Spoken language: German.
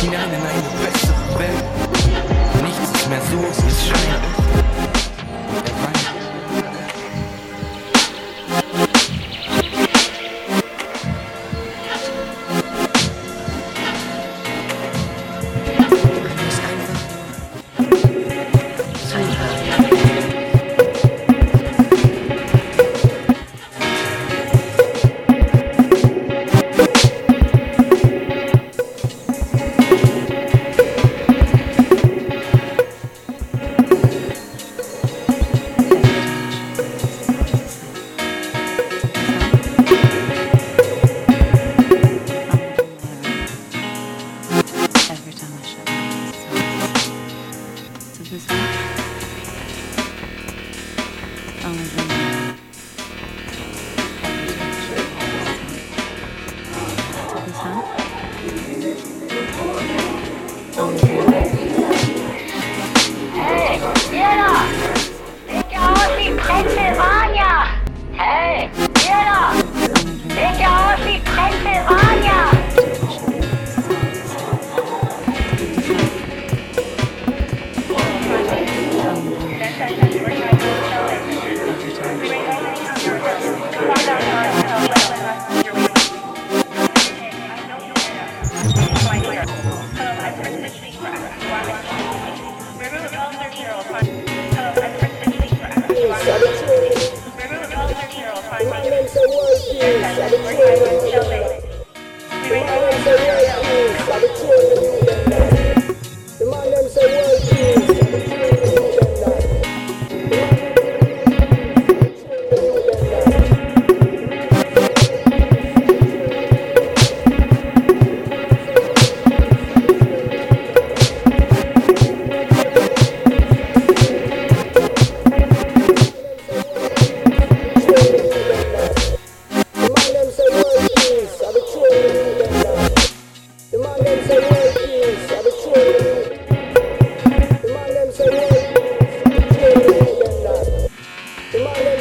hinein in eine bessere Welt. Nichts ist mehr so, es scheint. on the.